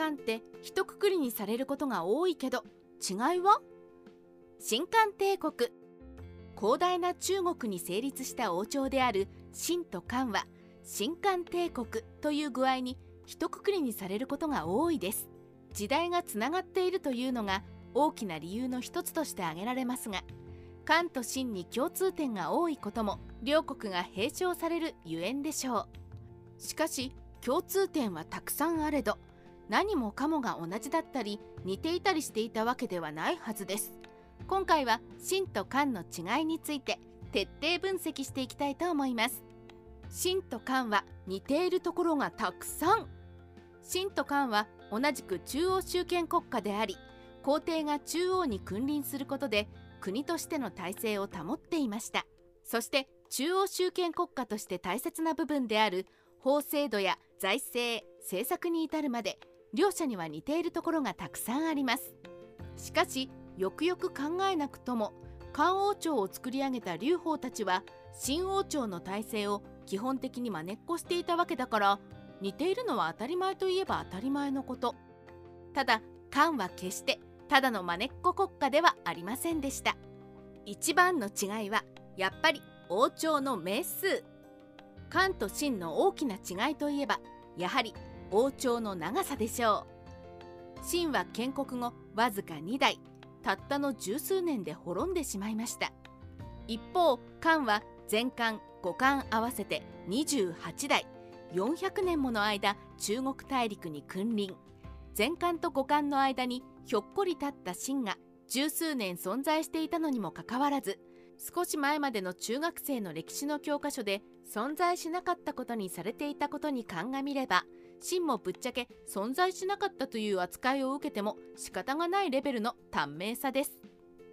漢って一括りにされることが多いけど違いは？新漢帝国。広大な中国に成立した王朝である秦と漢は新漢帝国という具合に一括りにされることが多いです。時代がつながっているというのが大きな理由の一つとして挙げられますが漢と秦に共通点が多いことも両国が併称されるゆえんでしょう。しかし共通点はたくさんあれど何もかもが同じだったり似ていたりしていたわけではないはずです。今回は秦と漢の違いについて徹底分析していきたいと思います。秦と漢は似ているところがたくさん。秦と漢は同じく中央集権国家であり皇帝が中央に君臨することで国としての体制を保っていました。そして中央集権国家として大切な部分である法制度や財政政策に至るまで両者には似ているところがたくさんあります。しかしよくよく考えなくとも漢王朝を作り上げた劉邦たちは新王朝の体制を基本的に真似っこしていたわけだから似ているのは当たり前といえば当たり前のこと。ただ漢は決してただの真似っこ国家ではありませんでした。一番の違いはやっぱり王朝の名数。漢と秦の大きな違いといえばやはり王朝の長さでしょう。秦は建国後わずか2代たったの十数年で滅んでしまいました。一方漢は前漢後漢合わせて28代400年もの間中国大陸に君臨。前漢と後漢の間にひょっこり立った秦が十数年存在していたのにもかかわらず少し前までの中学生の歴史の教科書で存在しなかったことにされていたことに鑑みれば秦もぶっちゃけ存在しなかったという扱いを受けても仕方がないレベルの短命さです。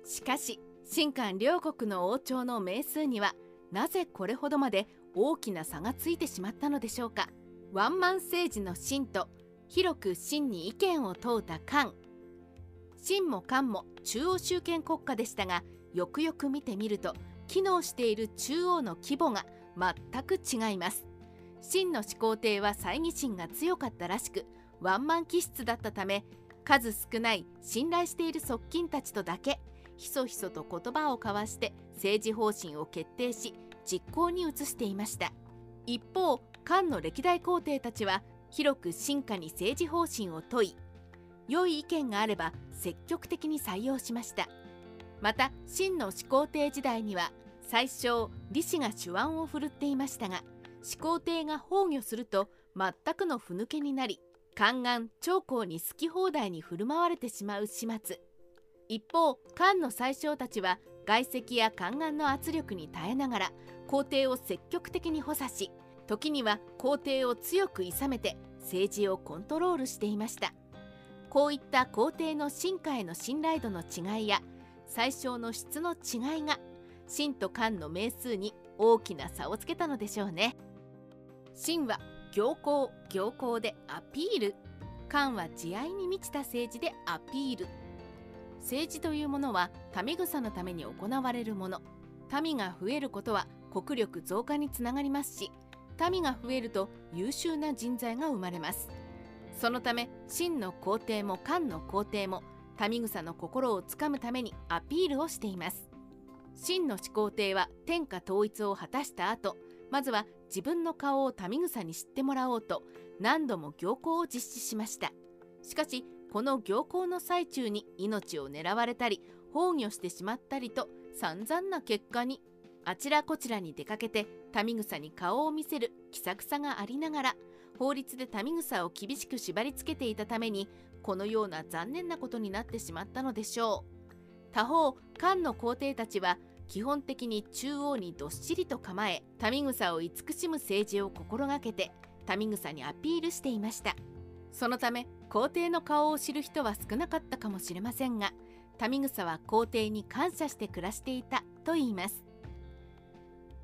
しかし秦漢両国の王朝の名数にはなぜこれほどまで大きな差がついてしまったのでしょうか。ワンマン政治の秦と広く秦に意見を問うた漢秦も漢も中央集権国家でしたがよくよく見てみると機能している中央の規模が全く違います。秦の始皇帝は猜疑心が強かったらしくワンマン気質だったため数少ない信頼している側近たちとだけひそひそと言葉を交わして政治方針を決定し実行に移していました。一方漢の歴代皇帝たちは広く進化に政治方針を問い良い意見があれば積極的に採用しました。また秦の始皇帝時代には最初李氏が手腕を振るっていましたが始皇帝が崩御すると全くのふぬけになり宦官長江に好き放題に振る舞われてしまう始末。一方漢の宰相たちは外籍や宦官の圧力に耐えながら皇帝を積極的に補佐し時には皇帝を強く諌めて政治をコントロールしていました。こういった皇帝の進化への信頼度の違いや最小の質の違いが秦と漢の名数に大きな差をつけたのでしょうね。秦は行幸行幸でアピール。漢は慈愛に満ちた政治でアピール。政治というものは民草のために行われるもの。民が増えることは国力増加につながりますし民が増えると優秀な人材が生まれます。そのため秦の皇帝も漢の皇帝も民草の心をつかむためにアピールをしています。秦の始皇帝は天下統一を果たした後まずは自分の顔を民草に知ってもらおうと何度も行幸を実施しました。しかしこの行幸の最中に命を狙われたり崩御してしまったりと散々な結果にあちらこちらに出かけて民草に顔を見せる気さくさがありながら法律で民草を厳しく縛り付けていたためにこのような残念なことになってしまったのでしょう。他方漢の皇帝たちは基本的に中央にどっしりと構え民草を慈しむ政治を心がけて民草にアピールしていました。そのため皇帝の顔を知る人は少なかったかもしれませんが民草は皇帝に感謝して暮らしていたと言います。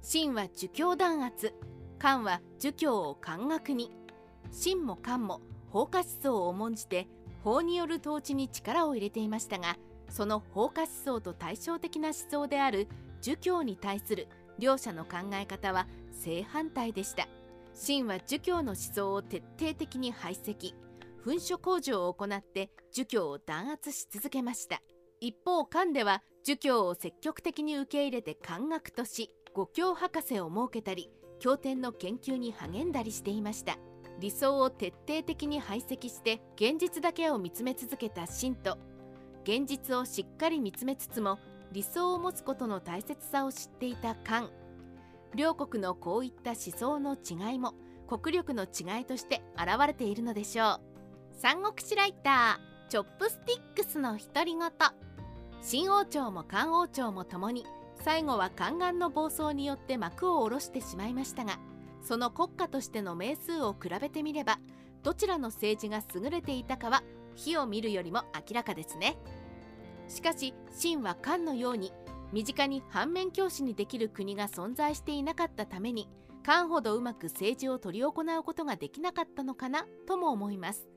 秦は儒教弾圧漢は儒教を漢学に秦も漢も法家思想を重んじて法による統治に力を入れていましたがその法家思想と対照的な思想である儒教に対する両者の考え方は正反対でした。秦は儒教の思想を徹底的に排斥。噴書工事を行って儒教を弾圧し続けました。一方漢では儒教を積極的に受け入れて漢学とし五教博士を設けたり経典の研究に励んだりしていました。理想を徹底的に排斥して現実だけを見つめ続けた信と現実をしっかり見つめつつも理想を持つことの大切さを知っていた漢両国のこういった思想の違いも国力の違いとして現れているのでしょう。三国志ライターチョップスティックスの独り言。新王朝も漢王朝もともに最後は宦官の暴走によって幕を下ろしてしまいましたがその国家としての名数を比べてみればどちらの政治が優れていたかは火を見るよりも明らかですね。しかし秦は漢のように身近に反面教師にできる国が存在していなかったために漢ほどうまく政治を執り行うことができなかったのかなとも思います。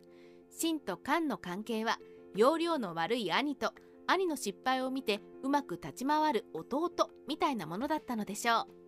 秦と漢の関係は容量の悪い兄と兄の失敗を見てうまく立ち回る弟みたいなものだったのでしょう。